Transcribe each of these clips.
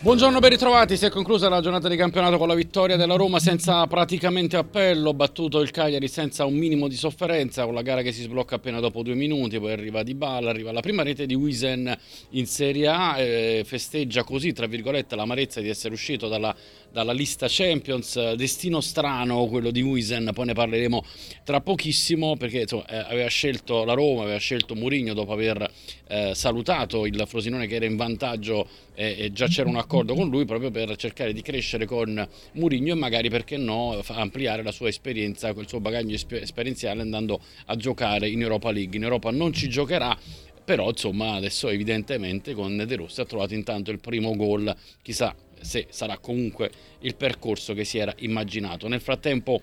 Buongiorno, ben ritrovati. Si è conclusa la giornata di campionato con la vittoria della Roma senza praticamente appello, battuto il Cagliari senza un minimo di sofferenza, con la gara che si sblocca appena dopo due minuti, poi arriva Di Balla, arriva la prima rete di Wisen in Serie A, eh, festeggia così, tra virgolette, l'amarezza di essere uscito dalla, dalla lista Champions, destino strano quello di Wisen, poi ne parleremo tra pochissimo perché insomma, eh, aveva scelto la Roma, aveva scelto Mourinho dopo aver eh, salutato il Frosinone che era in vantaggio e già c'era un accordo con lui proprio per cercare di crescere con Mourinho e magari perché no ampliare la sua esperienza, quel suo bagaglio esperienziale andando a giocare in Europa League. In Europa non ci giocherà, però insomma adesso evidentemente con De Rossi ha trovato intanto il primo gol, chissà se sarà comunque il percorso che si era immaginato. Nel frattempo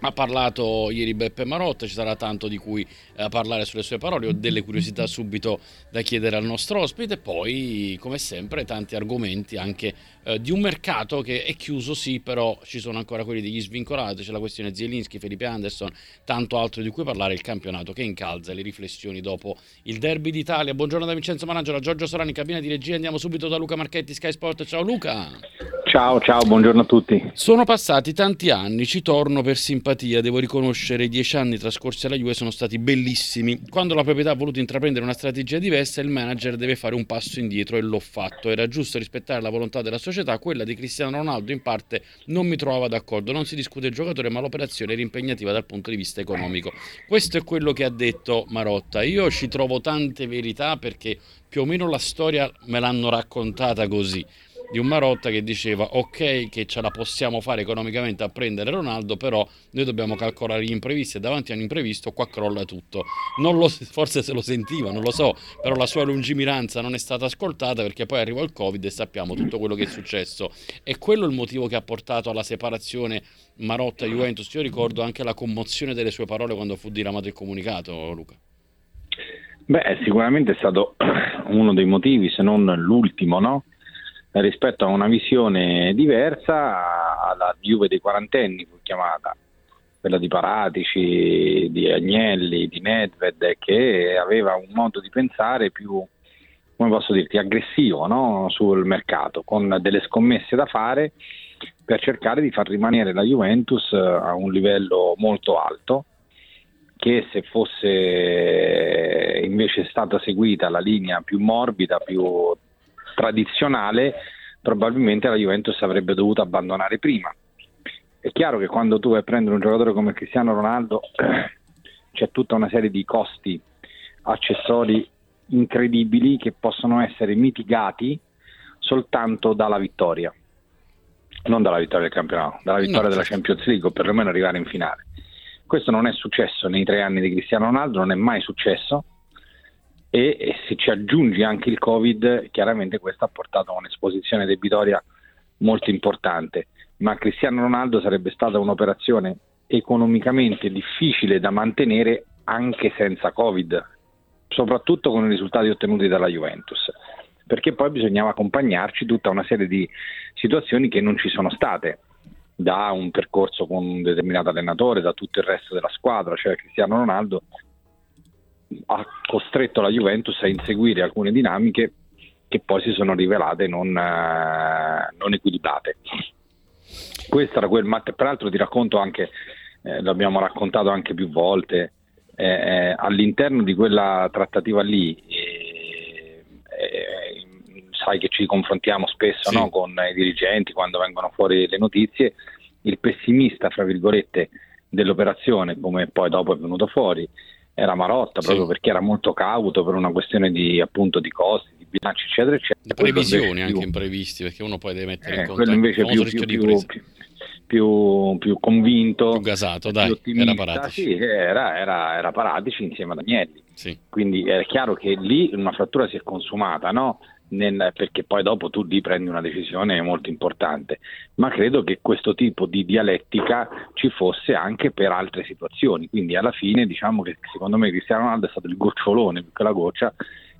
ha parlato ieri Beppe Marotta, ci sarà tanto di cui eh, parlare sulle sue parole, ho delle curiosità subito da chiedere al nostro ospite e poi come sempre tanti argomenti anche eh, di un mercato che è chiuso sì, però ci sono ancora quelli degli svincolati, c'è la questione Zielinski, Felipe Anderson, tanto altro di cui parlare, il campionato che incalza le riflessioni dopo il derby d'Italia. Buongiorno da Vincenzo Manangiola, Giorgio Sorani, cabina di regia, andiamo subito da Luca Marchetti, Sky Sport. Ciao Luca! Ciao, ciao, buongiorno a tutti. Sono passati tanti anni, ci torno per simpatia, devo riconoscere i dieci anni trascorsi alla Juve sono stati bellissimi. Quando la proprietà ha voluto intraprendere una strategia diversa, il manager deve fare un passo indietro e l'ho fatto. Era giusto rispettare la volontà della società, quella di Cristiano Ronaldo in parte non mi trovava d'accordo, non si discute il giocatore, ma l'operazione era impegnativa dal punto di vista economico. Questo è quello che ha detto Marotta. Io ci trovo tante verità perché più o meno la storia me l'hanno raccontata così di un Marotta che diceva ok che ce la possiamo fare economicamente a prendere Ronaldo però noi dobbiamo calcolare gli imprevisti e davanti a un imprevisto qua crolla tutto. Lo, forse se lo sentiva non lo so però la sua lungimiranza non è stata ascoltata perché poi arrivò il covid e sappiamo tutto quello che è successo. È quello il motivo che ha portato alla separazione Marotta-Juventus. Io ricordo anche la commozione delle sue parole quando fu diramato il comunicato Luca. Beh, sicuramente è stato uno dei motivi, se non l'ultimo, no? Rispetto a una visione diversa alla Juve dei quarantenni fu chiamata quella di Paratici, di Agnelli, di Nedved che aveva un modo di pensare più come posso dirti aggressivo no? sul mercato con delle scommesse da fare per cercare di far rimanere la Juventus a un livello molto alto che se fosse invece stata seguita la linea più morbida, più tradizionale probabilmente la Juventus avrebbe dovuto abbandonare prima. È chiaro che quando tu vai a prendere un giocatore come Cristiano Ronaldo c'è tutta una serie di costi accessori incredibili che possono essere mitigati soltanto dalla vittoria, non dalla vittoria del campionato, dalla vittoria no. della Champions League o perlomeno arrivare in finale. Questo non è successo nei tre anni di Cristiano Ronaldo, non è mai successo e, e se ci aggiungi anche il Covid, chiaramente questo ha portato a un'esposizione debitoria molto importante, ma Cristiano Ronaldo sarebbe stata un'operazione economicamente difficile da mantenere anche senza Covid, soprattutto con i risultati ottenuti dalla Juventus, perché poi bisognava accompagnarci tutta una serie di situazioni che non ci sono state da un percorso con un determinato allenatore, da tutto il resto della squadra, cioè Cristiano Ronaldo ha costretto la Juventus a inseguire alcune dinamiche che poi si sono rivelate non, eh, non equilibrate. Questo era quel, ma peraltro ti racconto anche, eh, l'abbiamo raccontato anche più volte, eh, eh all'interno di quella trattativa lì, eh, eh, sai che ci confrontiamo spesso sì. no, con i dirigenti quando vengono fuori le notizie, il pessimista, fra virgolette, dell'operazione, come poi dopo è venuto fuori, era Marotta proprio sì. perché era molto cauto per una questione di, appunto, di costi, di bilanci eccetera eccetera. Le previsioni anche più, imprevisti perché uno poi deve mettere eh, in conto quello invece più, più, più, più, convinto, più gasato, dai, era Paratici. Sì, era, era, era Paratici insieme ad Agnelli. Sì. Quindi è chiaro che lì una frattura si è consumata, no? nel, perché poi dopo tu lì prendi una decisione molto importante, ma credo che questo tipo di dialettica ci fosse anche per altre situazioni, quindi alla fine diciamo che secondo me Cristiano Ronaldo è stato il gocciolone più che la goccia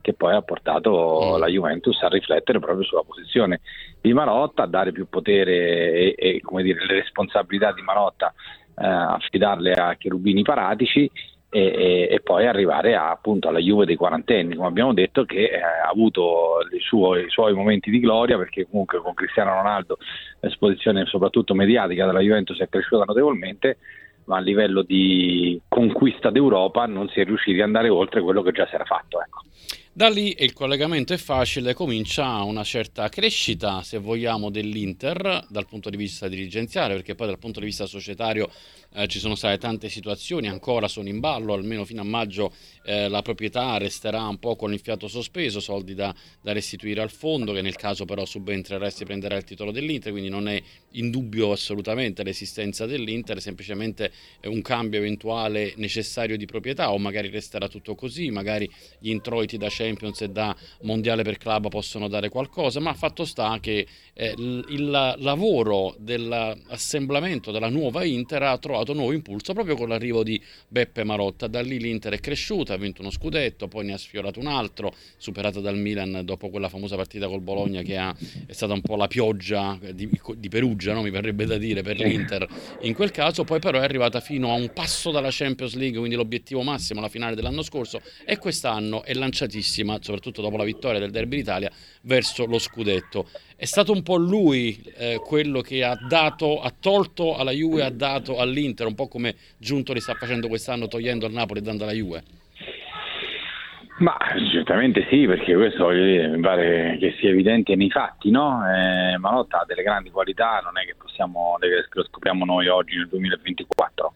che poi ha portato mm. la Juventus a riflettere proprio sulla posizione di Marotta, a dare più potere e, e come dire, le responsabilità di Marotta eh, affidarle a cherubini paratici e, e, e, poi arrivare a, appunto alla Juve dei quarantenni, come abbiamo detto, che eh, ha avuto suo, i suoi momenti di gloria perché comunque con Cristiano Ronaldo l'esposizione soprattutto mediatica della Juventus è cresciuta notevolmente, ma a livello di conquista d'Europa non si è riusciti ad andare oltre quello che già si era fatto. Ecco. Da lì il collegamento è facile, comincia una certa crescita, se vogliamo, dell'Inter dal punto di vista dirigenziale, perché poi dal punto di vista societario eh, ci sono state tante situazioni, ancora sono in ballo, almeno fino a maggio eh, la proprietà resterà un po' con il fiato sospeso, soldi da, da, restituire al fondo, che nel caso però subentrerà e si prenderà il titolo dell'Inter, quindi non è in dubbio assolutamente l'esistenza dell'Inter, semplicemente un cambio eventuale necessario di proprietà o magari resterà tutto così, magari gli introiti da Champions e da Mondiale per Club possono dare qualcosa, ma fatto sta che eh, il, lavoro dell'assemblamento della nuova Inter ha trovato trovato nuovo impulso proprio con l'arrivo di Beppe Marotta. Da lì l'Inter è cresciuta, ha vinto uno scudetto, poi ne ha sfiorato un altro, superata dal Milan dopo quella famosa partita col Bologna che ha, è stata un po' la pioggia di, di Perugia, no? mi verrebbe da dire, per l'Inter in quel caso. Poi però è arrivata fino a un passo dalla Champions League, quindi l'obiettivo massimo, la finale dell'anno scorso, e quest'anno è lanciatissima, soprattutto dopo la vittoria del Derby d'Italia, verso lo scudetto. È stato un po' lui eh, quello che ha dato, ha tolto alla Juve, ha dato all'Inter, un po' come Giuntoli sta facendo quest'anno togliendo al Napoli e dando alla Juve. Ma certamente sì, perché questo mi pare che sia evidente nei fatti, no? Eh, Manotta ha delle grandi qualità, non è che possiamo, che lo scopriamo noi oggi nel 2024.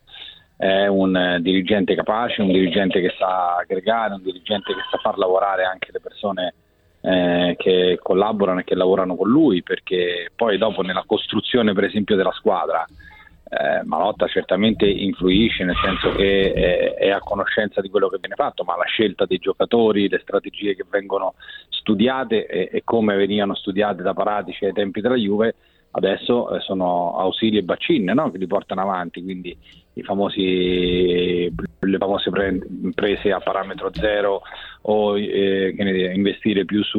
È un eh, dirigente capace, un dirigente che sa aggregare, un dirigente che sa far lavorare anche le persone eh, che collaborano e che lavorano con lui, perché poi dopo nella costruzione per esempio della squadra eh, Malotta certamente influisce nel senso che è, è, a conoscenza di quello che viene fatto, ma la scelta dei giocatori, le strategie che vengono studiate e, e come venivano studiate da Paratici ai tempi della Juve adesso eh, sono ausili e bacine no? che li portano avanti, quindi famosi, le famose prese a parametro zero o eh, dire, investire più su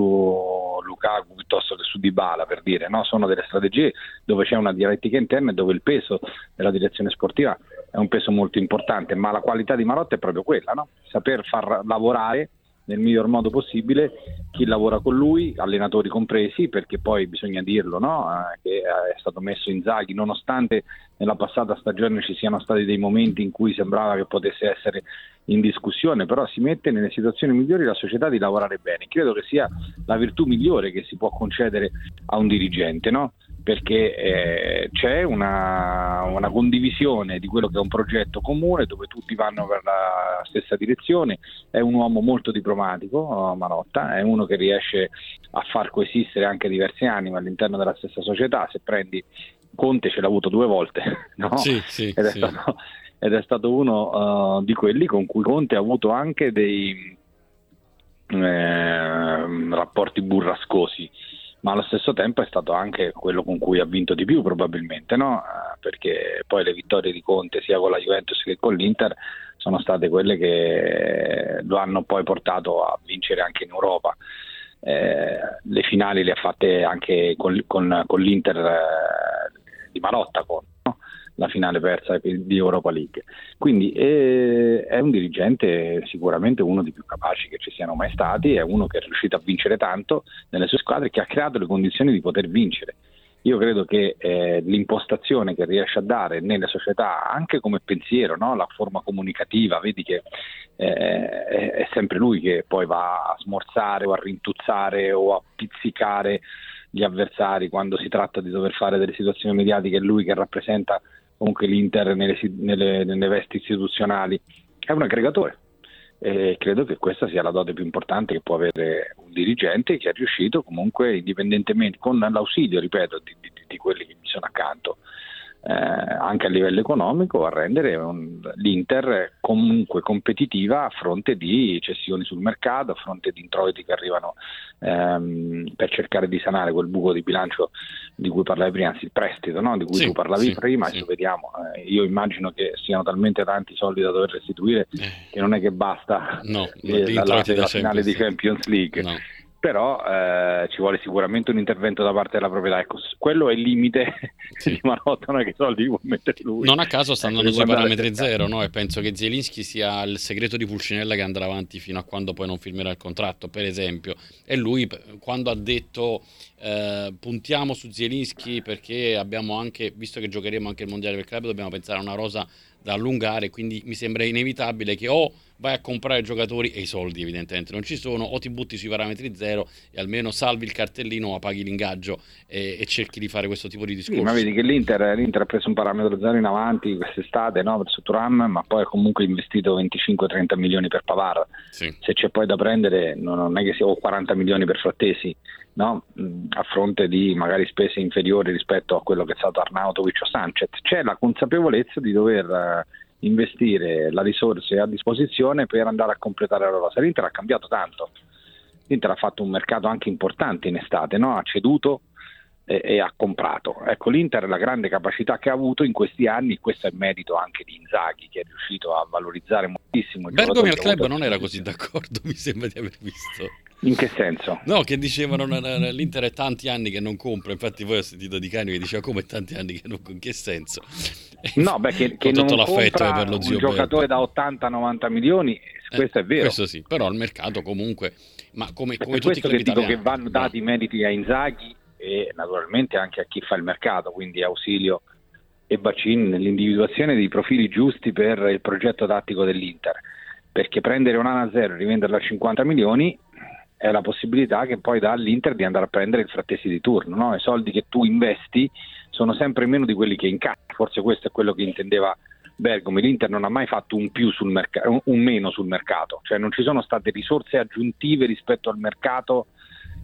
Lukaku piuttosto che su Dybala per dire, no? sono delle strategie dove c'è una dialettica interna e dove il peso della direzione sportiva è un peso molto importante, ma la qualità di Marotta è proprio quella, no? saper far lavorare nel miglior modo possibile chi lavora con lui, allenatori compresi, perché poi bisogna dirlo, no? eh, che è stato messo in Zaghi, nonostante nella passata stagione ci siano stati dei momenti in cui sembrava che potesse essere in discussione, però si mette nelle situazioni migliori la società di lavorare bene. Credo che sia la virtù migliore che si può concedere a un dirigente, no? perché eh, c'è una, una, condivisione di quello che è un progetto comune dove tutti vanno per la stessa direzione, è un uomo molto diplomatico, Marotta, è uno che riesce a far coesistere anche diverse anime all'interno della stessa società, se prendi Conte ce l'ha avuto due volte, no? sì, sì, ed, è sì. stato, ed, è Stato, uno uh, di quelli con cui Conte ha avuto anche dei eh, rapporti burrascosi ma allo stesso tempo è stato anche quello con cui ha vinto di più probabilmente, no? Eh, perché poi le vittorie di Conte sia con la Juventus che con l'Inter sono state quelle che lo hanno poi portato a vincere anche in Europa. Eh, le finali le ha fatte anche con, con, con l'Inter eh, di Marotta, con, no? la finale persa di Europa League. Quindi eh, è un dirigente sicuramente uno dei più capaci che ci siano mai stati, è uno che è riuscito a vincere tanto nelle sue squadre che ha creato le condizioni di poter vincere. Io credo che eh, l'impostazione che riesce a dare nelle società, anche come pensiero, no? la forma comunicativa, vedi che eh, è sempre lui che poi va a smorzare o a rintuzzare o a pizzicare gli avversari quando si tratta di dover fare delle situazioni mediatiche, è lui che rappresenta comunque l'Inter nelle, nelle, nelle vesti istituzionali, è un aggregatore. E credo che questa sia la dote più importante che può avere un dirigente che è riuscito comunque indipendentemente con l'ausilio, ripeto, di, di, di quelli che mi sono accanto, eh, anche a livello economico a rendere un, l'Inter comunque competitiva a fronte di cessioni sul mercato, a fronte di introiti che arrivano ehm, per cercare di sanare quel buco di bilancio di cui parlavi prima, anzi il prestito no? di cui sì, tu parlavi sì, prima, sì. vediamo. Eh, io immagino che siano talmente tanti soldi da dover restituire eh. che non è che basta no, eh, la, la, la finale di Champions League. No però eh, ci vuole sicuramente un intervento da parte della proprietà. Ecco, quello è il limite sì. di Marotta, che soldi può mettere lui. Non a caso sta andando ecco, sui parametri zero, no? e penso che Zielinski sia il segreto di Pulcinella che andrà avanti fino a quando poi non firmerà il contratto, per esempio. E lui quando ha detto eh, puntiamo su Zielinski perché abbiamo anche, visto che giocheremo anche il mondiale del club, dobbiamo pensare a una rosa da allungare, quindi mi sembra inevitabile che o vai a comprare giocatori e i soldi evidentemente non ci sono, o ti butti sui parametri zero e almeno salvi il cartellino o paghi l'ingaggio e, e cerchi di fare questo tipo di discorso. Sì, ma vedi che l'Inter, l'Inter, ha preso un parametro zero in avanti quest'estate no, verso Turam, ma poi ha comunque investito 25-30 milioni per Pavard. Sì. Se c'è poi da prendere non è che sia o 40 milioni per Frattesi, no? a fronte di magari spese inferiori rispetto a quello che è stato Arnautovic o Sanchez. C'è la consapevolezza di dover investire le risorse a disposizione per andare a completare la rosa. L'Inter ha cambiato tanto, l'Inter ha fatto un mercato anche importante in estate, no? ha ceduto e, e, ha comprato. Ecco, l'Inter la grande capacità che ha avuto in questi anni, questo è merito anche di Inzaghi che è riuscito a valorizzare moltissimo. Il Bergomi al club non era così d'accordo, mi sembra di aver visto. In che senso? No, che dicevano l'Inter è tanti anni che non compra, infatti poi ho sentito Di Cani che diceva come tanti anni che non compra, in che senso? No, beh, che, che non compra per lo zio un giocatore da 80-90 milioni, eh, questo è vero. Questo sì, però il mercato comunque, ma come, come tutti i club dico che vanno dati meriti a Inzaghi e naturalmente anche a chi fa il mercato, quindi Ausilio e Bacini nell'individuazione dei profili giusti per il progetto tattico dell'Inter, perché prendere un a zero e rivenderlo a 50 milioni è la possibilità che poi dà all'Inter di andare a prendere il frattesi di turno, no? i soldi che tu investi sono sempre meno di quelli che incassi, forse questo è quello che intendeva Bergomi, l'Inter non ha mai fatto un, merc- un meno sul mercato, cioè non ci sono state risorse aggiuntive rispetto al mercato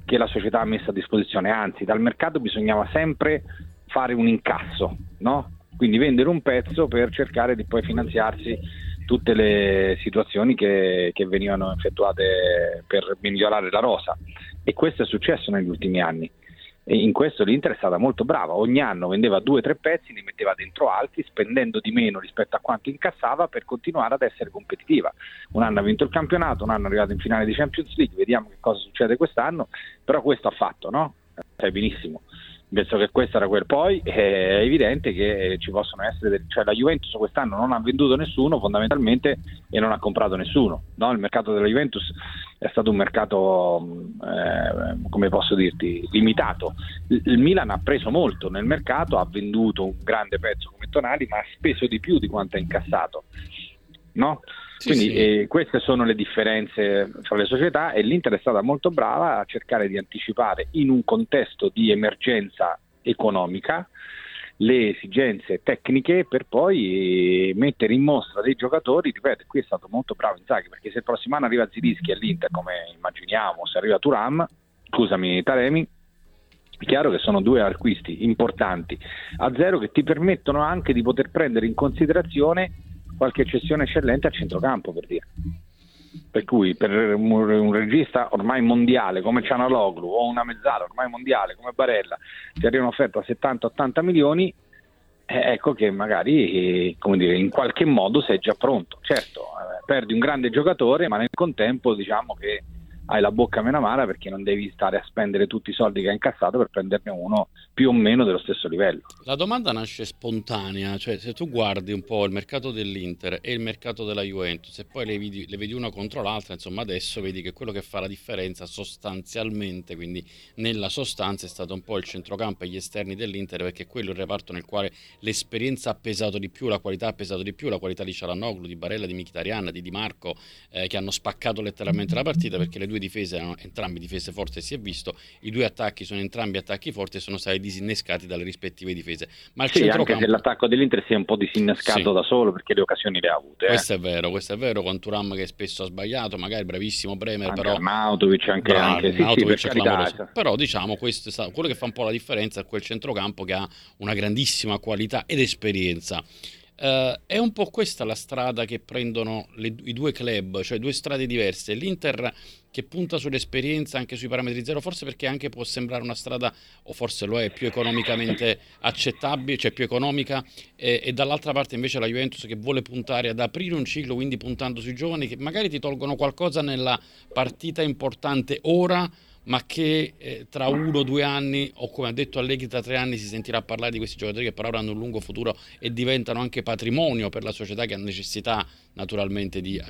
che la società ha messo a disposizione, anzi dal mercato bisognava sempre fare un incasso, no? quindi vendere un pezzo per cercare di poi finanziarsi tutte le situazioni che, che venivano effettuate per migliorare la rosa e questo è successo negli ultimi anni. E in questo l'Inter è stata molto brava, ogni anno vendeva due o tre pezzi, ne metteva dentro altri, spendendo di meno rispetto a quanto incassava per continuare ad essere competitiva. Un anno ha vinto il campionato, un anno è arrivato in finale di Champions League, vediamo che cosa succede quest'anno, però questo ha fatto, no? Sai benissimo penso che questo era quel. Poi è evidente che ci possono essere, cioè la Juventus quest'anno non ha venduto nessuno fondamentalmente e non ha comprato nessuno. No? Il mercato della Juventus è stato un mercato, eh, come posso dirti, limitato. Il Milan ha preso molto nel mercato, ha venduto un grande pezzo come Tonali, ma ha speso di più di quanto ha incassato. No? Sì, Quindi sì. Eh, queste sono le differenze fra le società e l'Inter è stata molto brava a cercare di anticipare in un contesto di emergenza economica le esigenze tecniche per poi mettere in mostra dei giocatori, ripeto, qui è stato molto bravo Inzaghi perché se il prossimo anno arriva Zilischi all'Inter come immaginiamo, se arriva Turam, scusami Taremi, è chiaro che sono due acquisti importanti a zero che ti permettono anche di poter prendere in considerazione qualche cessione eccellente a centrocampo per dire. Per cui per un regista ormai mondiale come Cianaloglu o una mezzala ormai mondiale come Barella ti arriva un'offerta a 70-80 milioni, eh, ecco che magari dire, in qualche modo sei già pronto. Certo, eh, perdi un grande giocatore, ma nel contempo diciamo che hai la bocca meno amara perché non devi stare a spendere tutti i soldi che hai incassato per prenderne uno più o meno dello stesso livello. La domanda nasce spontanea, cioè se tu guardi un po' il mercato dell'Inter e il mercato della Juventus e poi le vedi, le vedi una contro l'altra, insomma adesso vedi che quello che fa la differenza sostanzialmente, quindi nella sostanza è stato un po' il centrocampo e gli esterni dell'Inter perché è quello il reparto nel quale l'esperienza ha pesato di più, la qualità ha pesato di più, la qualità di Cialanoglu, di Barella, di Mkhitaryan, di Di Marco eh, che hanno spaccato letteralmente la partita perché le due difese erano entrambe difese forti si è visto, i due attacchi sono entrambi attacchi forti e sono stati disinnescati dalle rispettive difese. Ma il sì, centrocampo... anche se l'attacco dell'Inter si è un po' disinnescato sì. da solo perché le occasioni le ha avute. Eh. Questo è vero, questo è vero, con Turam che spesso ha sbagliato, magari bravissimo Bremer, anche però... Arnautovic anche, Bravo, anche sì, Arnautovic sì, clamoroso. Però diciamo, questo è quello che fa un po' la differenza è quel centrocampo che ha una grandissima qualità ed esperienza. Uh, è un po' questa la strada che prendono le, i due club, cioè due strade diverse. L'Inter che punta sull'esperienza anche sui parametri zero, forse perché anche può sembrare una strada, o forse lo è, più economicamente accettabile, cioè più economica, e, e dall'altra parte invece la Juventus che vuole puntare ad aprire un ciclo, quindi puntando sui giovani che magari ti tolgono qualcosa nella partita importante ora, ma che eh, tra uno o due anni, o come ha detto Allegri, tra tre anni si sentirà parlare di questi giocatori che per ora hanno un lungo futuro e diventano anche patrimonio per la società che ha necessità naturalmente di eh,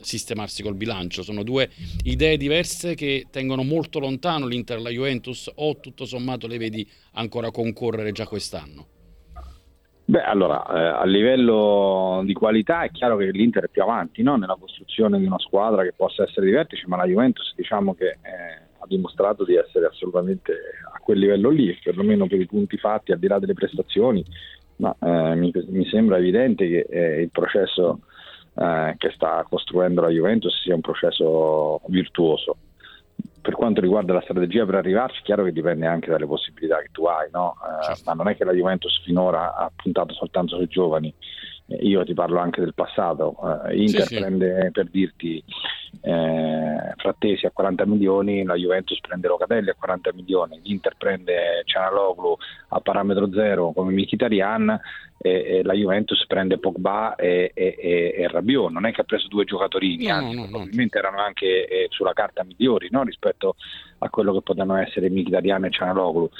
sistemarsi col bilancio. Sono due idee diverse che tengono molto lontano l'Inter e la Juventus o tutto sommato le vedi ancora concorrere già quest'anno? Beh, allora, eh, a livello di qualità è chiaro che l'Inter è più avanti no? nella costruzione di una squadra che possa essere di vertice, ma la Juventus diciamo che eh, dimostrato di essere assolutamente a quel livello lì, perlomeno per i punti fatti, al di là delle prestazioni, ma eh, mi, mi, sembra evidente che eh, il processo eh, che sta costruendo la Juventus sia un processo virtuoso per quanto riguarda la strategia per arrivarci, chiaro che dipende anche dalle possibilità che tu hai, no? eh, certo. ma non è che la Juventus finora ha puntato soltanto sui giovani, io ti parlo anche del passato, eh, Inter sì, prende sì. per dirti eh, Frattesi a 40 milioni, la Juventus prende Locatelli a 40 milioni, l'Inter prende Cianaloglu a parametro zero come Mkhitaryan e, e la Juventus prende Pogba e, e, e, Rabiot, non è che ha preso due giocatori, no, anzi no, no, probabilmente erano anche eh, sulla carta migliori no? rispetto a quello che potevano essere Mkhitaryan e Cianaloglu.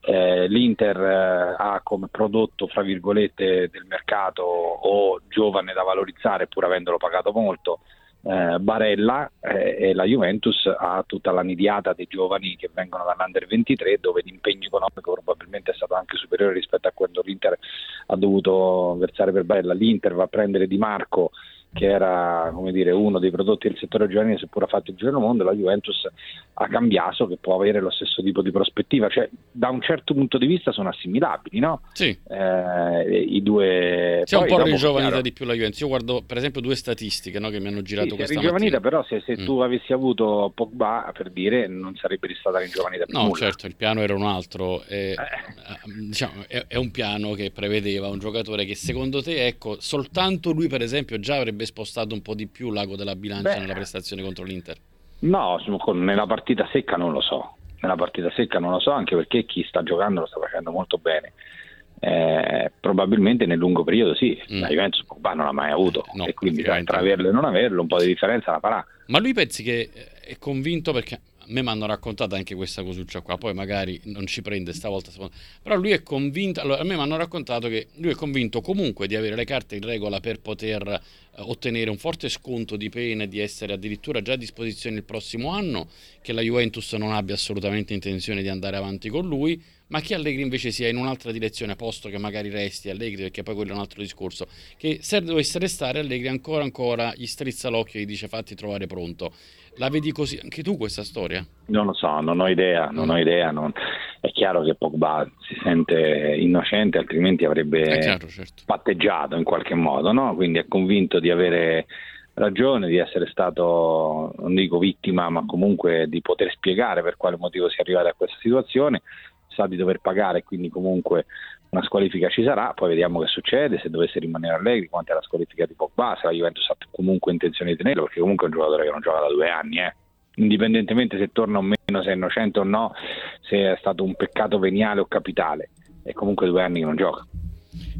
Eh, L'Inter eh, ha come prodotto, fra virgolette, del mercato o giovane da valorizzare pur avendolo pagato molto eh, Barella eh, e la Juventus ha tutta la nidiata dei giovani che vengono dall'Under 23 dove l'impegno economico probabilmente è stato anche superiore rispetto a quando l'Inter ha dovuto versare per Barella. L'Inter va a prendere Di Marco che era dire, uno dei prodotti del settore giovanile, seppur ha fatto il giro del mondo, la Juventus ha cambiato che può avere lo stesso tipo di prospettiva. Cioè, da un certo punto di vista sono assimilabili, no? Sì. Eh, I due... C'è un po' rigiovanita di più la Juventus. Io guardo, per esempio, due statistiche no, che mi hanno girato sì, questa rigiovanita, però se, se mm. tu avessi avuto Pogba, per dire, non sarebbe stata ringiovanita più No, nulla. certo, il piano era un altro. E, eh. diciamo, è, è un piano che prevedeva un giocatore che secondo te, ecco, soltanto lui, per esempio, già avrebbe spostato un po' di più l'ago della bilancia Beh, nella prestazione contro l'Inter? No, nella partita secca non lo so. Nella partita secca non lo so, anche perché chi sta giocando lo sta facendo molto bene. Eh, probabilmente nel lungo periodo sì, mm. la Juventus Pogba non l'ha mai avuto no, e quindi tra averlo e non averlo un po' di differenza la farà. Ma lui pensi che è convinto perché me mi hanno raccontato anche questa cosuccia qua, poi magari non ci prende stavolta, però lui è convinto, allora a me mi hanno raccontato che lui è convinto comunque di avere le carte in regola per poter eh, ottenere un forte sconto di pena e di essere addirittura già a disposizione il prossimo anno, che la Juventus non abbia assolutamente intenzione di andare avanti con lui, ma che Allegri invece sia in un'altra direzione, posto che magari resti Allegri, perché poi quello è un altro discorso, che se dovesse restare Allegri ancora ancora gli strizza l'occhio e gli dice fatti trovare pronto. La vedi così anche tu questa storia? Non lo so, non ho idea, non ho idea. Non... È chiaro che Pogba si sente innocente, altrimenti avrebbe chiaro, certo. patteggiato in qualche modo, no? quindi è convinto di avere ragione, di essere stato, non dico vittima, ma comunque di poter spiegare per quale motivo si è arrivati a questa situazione sa di dover pagare, quindi comunque una squalifica ci sarà, poi vediamo che succede, se dovesse rimanere allegri, quanto è la squalifica di Pogba, se la Juventus ha comunque intenzione di tenerlo, perché comunque è un giocatore che non gioca da due anni, eh. Indipendentemente se torna o meno, se è innocente o no, se è stato un peccato veniale o capitale, è comunque due anni che non gioca.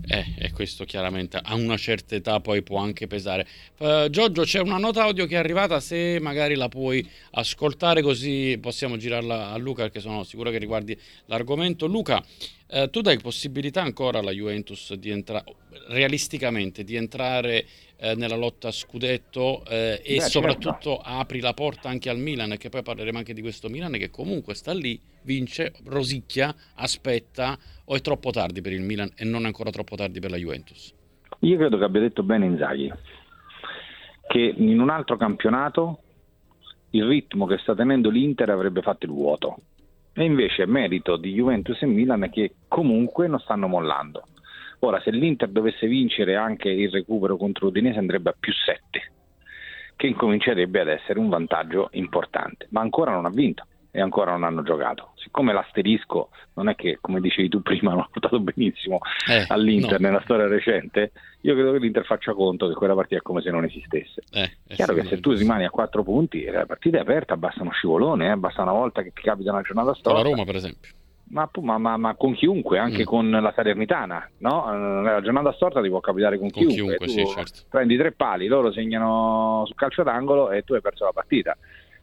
Eh, e questo chiaramente a una certa età poi può anche pesare. Uh, Giorgio, c'è una nota audio che è arrivata, se magari la puoi ascoltare così possiamo girarla a Luca, perché sono sicuro che riguardi l'argomento. Luca, uh, tu dai possibilità ancora alla Juventus di entrare, realisticamente, di entrare eh, nella lotta a scudetto eh, e Beh, soprattutto certo. apri la porta anche al Milan, che poi parleremo anche di questo Milan che comunque sta lì, vince, rosicchia, aspetta o è troppo tardi per il Milan e non ancora troppo tardi per la Juventus? Io credo che abbia detto bene Inzaghi che in un altro campionato il ritmo che sta tenendo l'Inter avrebbe fatto il vuoto e invece è merito di Juventus e Milan che comunque non stanno mollando. Ora, se l'Inter dovesse vincere anche il recupero contro l'Udinese andrebbe a più 7, che incomincerebbe ad essere un vantaggio importante, ma ancora non ha vinto e ancora non hanno giocato. Siccome l'asterisco non è che, come dicevi tu prima, non ha portato benissimo eh, all'Inter no. nella storia recente, io credo che l'Inter faccia conto che quella partita è come se non esistesse. Eh, Chiaro che se tu rimani a 4 punti, la partita è aperta, basta uno scivolone, eh, basta una volta che ti capita una giornata storta. La Roma, per esempio. Ma, ma, ma, con chiunque, anche mm. con la Salernitana, no? Eh, la giornata storta ti può capitare con, con chiunque. chiunque sì, certo. Prendi tre pali, loro segnano sul calcio d'angolo e tu hai perso la partita.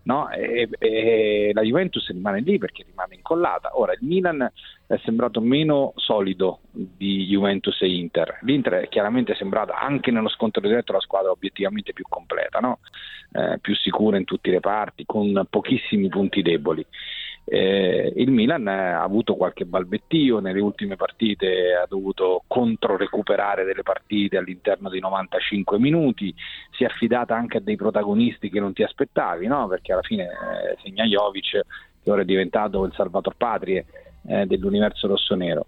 No? e, e, la Juventus rimane lì perché rimane incollata. Ora il Milan è sembrato meno solido di Juventus e Inter. L'Inter è chiaramente sembrata anche nello scontro diretto la squadra obiettivamente più completa, no? eh, più sicura in tutti i reparti, con pochissimi punti deboli. Eh, il Milan ha avuto qualche balbettio nelle ultime partite, ha dovuto controrecuperare delle partite all'interno di 95 minuti, si è affidata anche a dei protagonisti che non ti aspettavi, no? perché alla fine eh, segna Jovic che ora è diventato il salvator patrie eh, dell'universo rossonero.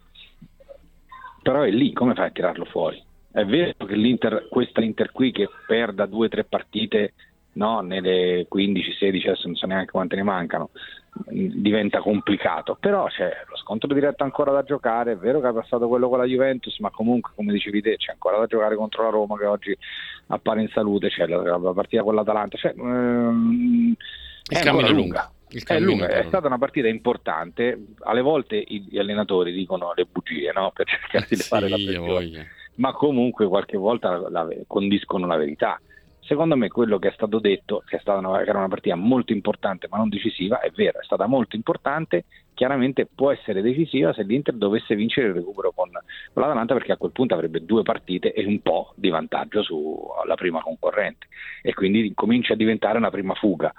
Però è lì, come fai a tirarlo fuori? È vero che l'Inter, questa Inter qui che perda due o tre partite no? nelle 15-16, adesso non so neanche quante ne mancano, diventa complicato, però c'è lo scontro diretto ancora da giocare, è vero che ha passato quello con la Juventus, ma comunque come dicevi te c'è ancora da giocare contro la Roma che oggi appare in salute, c'è la, la partita con l'Atalanta, cioè, ehm, è ancora lunga. È, lunga, è stata una partita importante, alle volte gli allenatori dicono le bugie no? per cercare di sì, fare la pressione, ma comunque qualche volta la, la, condiscono la verità Secondo me quello che è stato detto, che, una, che era una partita molto importante ma non decisiva, è vero, è stata molto importante, chiaramente può essere decisiva se l'Inter dovesse vincere il recupero con, con l'Atalanta perché a quel punto avrebbe due partite e un po' di vantaggio sulla prima concorrente. E quindi comincia a diventare una prima fuga.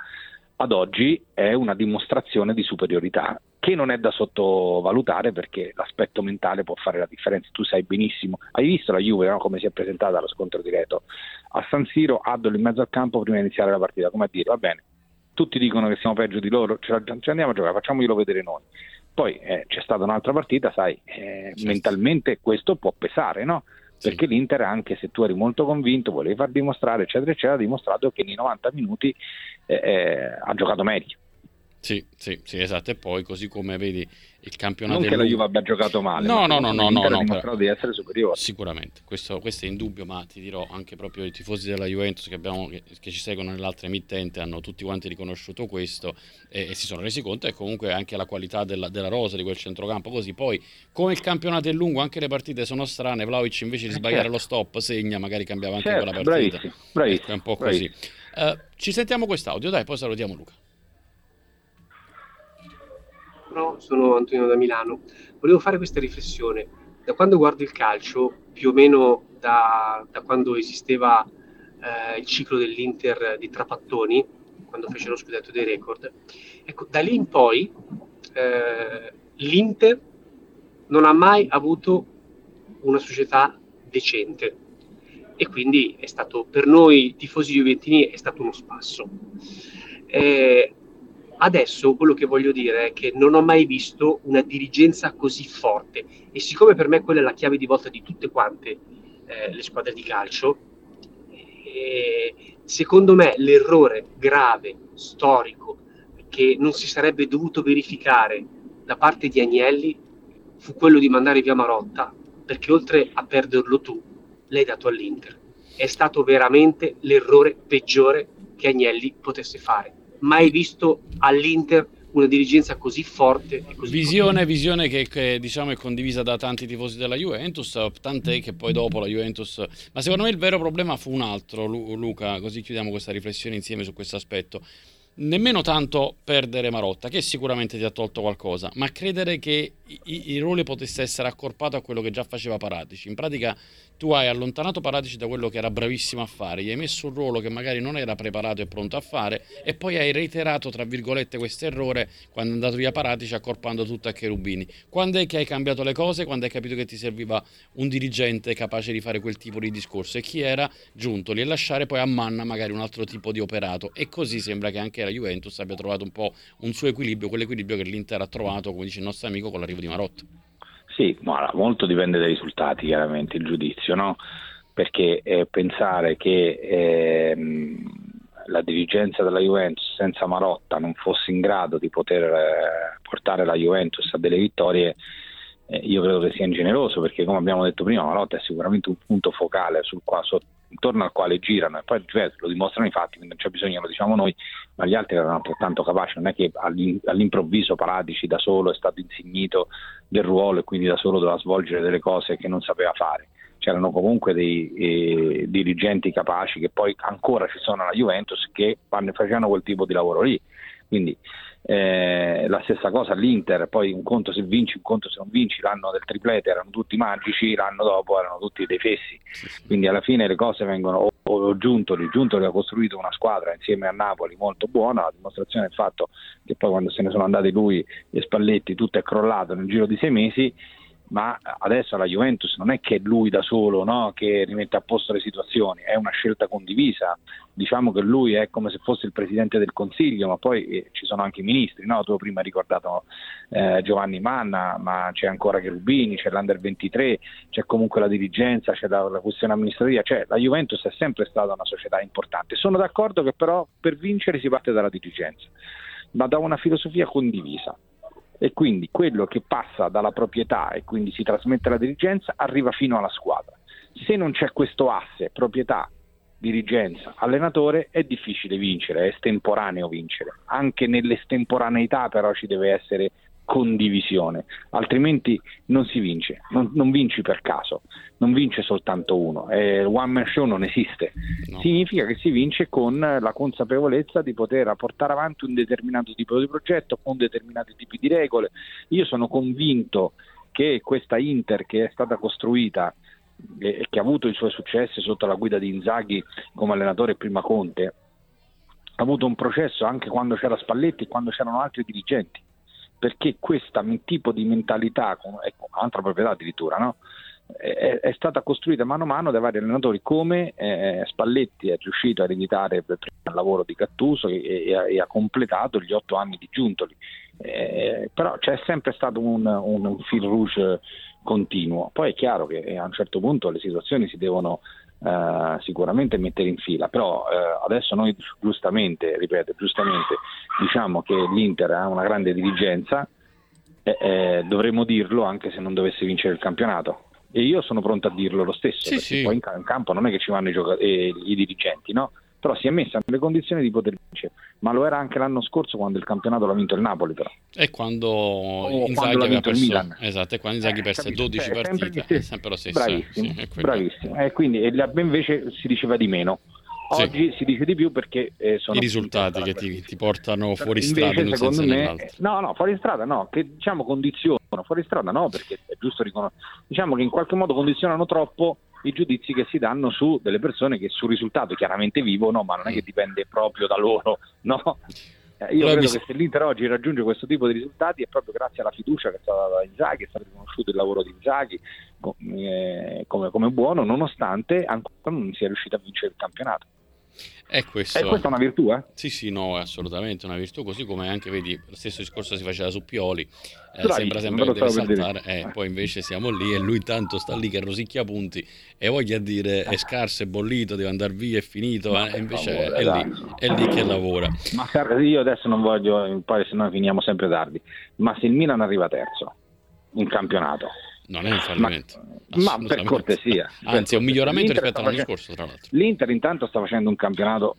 Ad oggi è una dimostrazione di superiorità che non è da sottovalutare perché l'aspetto mentale può fare la differenza. Tu sai benissimo, hai visto la Juve no? come si è presentata allo scontro diretto a San Siro, Addolo in mezzo al campo prima di iniziare la partita, come a dire va bene, tutti dicono che siamo peggio di loro, ci andiamo a giocare, facciamoglielo vedere noi. Poi eh, c'è stata un'altra partita, sai, eh, certo. mentalmente questo può pesare, no? perché sì. l'Inter anche se tu eri molto convinto, volevi far dimostrare eccetera eccetera, ha dimostrato che nei 90 minuti eh, eh, ha giocato meglio. Sì, sì, sì, esatto. E poi, così come vedi il campionato. Non che la Juve abbia giocato male, no, no, no, no, no, no, no di essere superiore. Sicuramente, questo, questo, è indubbio, ma ti dirò anche proprio i tifosi della Juventus che, abbiamo, che, che ci seguono nell'altra emittente hanno tutti quanti riconosciuto questo e, e si sono resi conto e comunque anche la qualità della, della, rosa di quel centrocampo. Così poi, come il campionato è lungo, anche le partite sono strane. Vlaovic invece di eh, sbagliare certo. lo stop segna, magari cambiava anche certo, quella partita. Bravissimo, bravissimo, ecco, è un po' bravissimo. così. Uh, ci sentiamo quest'audio, dai, poi salutiamo Luca buongiorno, sono Antonio da Milano. Volevo fare questa riflessione. Da quando guardo il calcio, più o meno da, da quando esisteva eh, il ciclo dell'Inter di Trapattoni, quando fece lo scudetto dei record, ecco, da lì in poi eh, l'Inter non ha mai avuto una società decente e quindi è stato per noi tifosi juventini è stato uno spasso. Eh, Adesso quello che voglio dire è che non ho mai visto una dirigenza così forte e siccome per me quella è la chiave di volta di tutte quante eh, le squadre di calcio, eh, secondo me l'errore grave, storico, che non si sarebbe dovuto verificare da parte di Agnelli fu quello di mandare via Marotta, perché oltre a perderlo tu, l'hai dato all'Inter. È stato veramente l'errore peggiore che Agnelli potesse fare mai visto all'Inter una dirigenza così forte. E così visione, forte. visione che, che, diciamo è condivisa da tanti tifosi della Juventus, tant'è che poi dopo la Juventus... Ma secondo me il vero problema fu un altro, Luca, così chiudiamo questa riflessione insieme su questo aspetto. Nemmeno tanto perdere Marotta, che sicuramente ti ha tolto qualcosa, ma credere che il ruolo potesse essere accorpato a quello che già faceva Paratici. In pratica tu hai allontanato Paratici da quello che era bravissimo a fare, gli hai messo un ruolo che magari non era preparato e pronto a fare e poi hai reiterato, tra virgolette, questo errore quando è andato via Paratici accorpando tutto a Cherubini. Quando è che hai cambiato le cose? Quando hai capito che ti serviva un dirigente capace di fare quel tipo di discorso e chi era giunto lì e lasciare poi a manna magari un altro tipo di operato e così sembra che anche la Juventus abbia trovato un po' un suo equilibrio, quell'equilibrio che l'Inter ha trovato, come dice il nostro amico, con l'arrivo di Marotta. Sì, ma molto dipende dai risultati, chiaramente, il giudizio, no? Perché eh, pensare che eh, la dirigenza della Juventus senza Marotta non fosse in grado di poter eh, portare la Juventus a delle vittorie, eh, io credo che sia ingeneroso, perché come abbiamo detto prima, Marotta è sicuramente un punto focale sul qua, so, intorno al quale girano e poi cioè, lo dimostrano i fatti, quindi non c'è bisogno, lo diciamo noi, ma gli altri erano altrettanto capaci, non è che all'improvviso Paratici da solo è stato insignito del ruolo e quindi da solo doveva svolgere delle cose che non sapeva fare. c'erano comunque dei eh, dirigenti capaci che poi ancora ci sono alla Juventus che facevano quel tipo di lavoro lì. Quindi eh, la stessa cosa l'Inter, poi un conto se vinci, un conto se non vinci, l'anno del triplete erano tutti magici, l'anno dopo erano tutti dei fessi, quindi alla fine le cose vengono, o, o Giuntoli, Giuntoli ha costruito una squadra insieme a Napoli molto buona, la dimostrazione del fatto che poi quando se ne sono andati lui e Spalletti tutto è crollato nel giro di sei mesi, ma adesso la Juventus non è che è lui da solo no? che rimette a posto le situazioni, è una scelta condivisa. Diciamo che lui è come se fosse il presidente del Consiglio, ma poi eh, ci sono anche i ministri. No? Tu prima hai ricordato eh, Giovanni Manna, ma c'è ancora Cherubini, c'è l'Under 23, c'è comunque la dirigenza, c'è la, la questione amministrativa. Cioè, la Juventus è sempre stata una società importante. Sono d'accordo che però per vincere si parte dalla dirigenza, ma da una filosofia condivisa e quindi quello che passa dalla proprietà e quindi si trasmette alla dirigenza arriva fino alla squadra. Se non c'è questo asse proprietà, dirigenza, allenatore è difficile vincere, è estemporaneo vincere. Anche nell'estemporaneità però ci deve essere condivisione, altrimenti non si vince, non, non vinci per caso, non vince soltanto uno, eh, one man show non esiste, no. significa che si vince con la consapevolezza di poter portare avanti un determinato tipo di progetto con determinati tipi di regole. Io sono convinto che questa Inter che è stata costruita e che ha avuto i suoi successi sotto la guida di Inzaghi come allenatore prima Conte, ha avuto un processo anche quando c'era Spalletti e quando c'erano altri dirigenti perché questo tipo di mentalità, ecco, altra proprietà addirittura, no? è, è, stata costruita mano a mano da vari allenatori come eh, Spalletti è riuscito a ereditare il lavoro di Cattuso e, e, e, ha completato gli otto anni di Giuntoli. Eh, però c'è sempre stato un, un, un fil rouge continuo. Poi è chiaro che a un certo punto le situazioni si devono Uh, sicuramente mettere in fila, però uh, adesso noi giustamente, ripeto, giustamente diciamo che l'Inter ha una grande dirigenza, eh, dovremmo dirlo anche se non dovesse vincere il campionato. E io sono pronto a dirlo lo stesso, sì, perché sì. poi in, campo non è che ci vanno i, gioca- eh, i dirigenti, no? Però si è messa nelle condizioni di poter vincere. Ma lo era anche l'anno scorso quando il campionato l'ha vinto il Napoli, però. E quando o Inzaghi aveva perso il Milan. Esatto, e quando Inzaghi eh, perse capisci, 12 cioè, partite, è sempre lo stesso. Bravissimo, sì, bravissimo. E quindi e invece si diceva di meno. Oggi sì. si dice di più perché eh, sono i risultati che ti, ti, portano fuori strada in un senso me, No, no, fuori strada no, che diciamo condizionano, fuori strada no, perché è giusto riconoscere. Diciamo che in qualche modo condizionano troppo i giudizi che si danno su delle persone che sul risultato chiaramente vivono, ma non è che dipende proprio da loro, no? Eh, io credo che se l'Inter oggi raggiunge questo tipo di risultati è proprio grazie alla fiducia che è stata data da Inzaghi, è stato riconosciuto il lavoro di Inzaghi come, come buono, nonostante ancora non sia riuscito a vincere il campionato. È questo. E questa è una virtù, eh? Sì, sì, no, è assolutamente una virtù, così come anche, vedi, lo stesso discorso si faceva su Pioli, eh, sembra sempre che deve saltare, eh, poi invece siamo lì e lui tanto sta lì che rosicchia punti e voglia dire è scarso, è bollito, deve andare via, è finito, eh, e invece favore, è, lì, è, lì, che lavora. Ma io adesso non voglio, poi se no finiamo sempre tardi, ma se il Milan arriva terzo in campionato, non è un fallimento. Ma, ma per cortesia. Anzi, è un miglioramento rispetto all'anno facendo, scorso, tra l'altro. L'Inter intanto sta facendo un campionato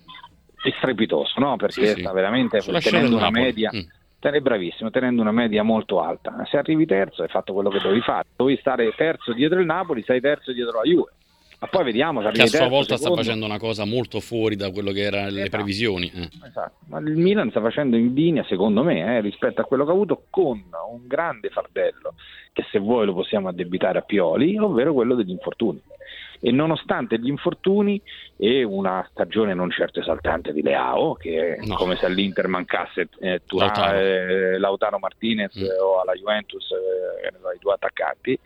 strepitoso, no? Perché sì, sta veramente Sulla tenendo una media. Mm. È bravissimo, tenendo una media molto alta. Se arrivi terzo hai fatto quello che dovevi fare. Dovevi stare terzo dietro il Napoli, sei terzo dietro la Juve. Ma poi vediamo che a sua volta secondo. sta facendo una cosa molto fuori da quello che erano le esatto. previsioni. Eh. Esatto. Ma il Milan sta facendo in linea, secondo me, eh, rispetto a quello che ha avuto, con un grande fardello che se vuoi lo possiamo addebitare a Pioli, ovvero quello degli infortuni. E nonostante gli infortuni e una stagione non certo esaltante di Leao, che è no. come se all'Inter mancasse eh, Turà, Lautaro. Eh, Lautaro Martinez mm. o alla Juventus eh, i due attaccanti,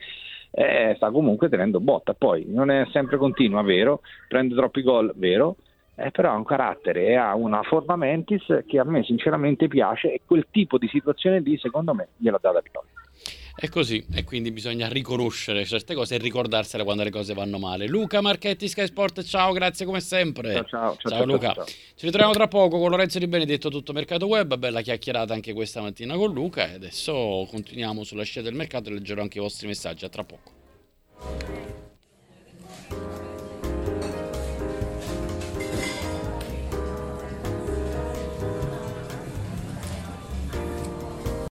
eh, sta comunque tenendo botta. Poi non è sempre continua, vero, prende troppi gol, vero, eh, però ha un carattere e ha una forma mentis che a me sinceramente piace e quel tipo di situazione lì secondo me gliela dà da Pioli. È così, e quindi bisogna riconoscere certe cose e ricordarsele quando le cose vanno male. Luca Marchetti, Sky Sport, ciao, grazie come sempre. Ciao, ciao, ciao, ciao Luca. Ci ritroviamo tra poco con Lorenzo Di Benedetto, tutto mercato web. Bella chiacchierata anche questa mattina con Luca. E adesso continuiamo sulla scia del mercato e leggerò anche i vostri messaggi. A tra poco.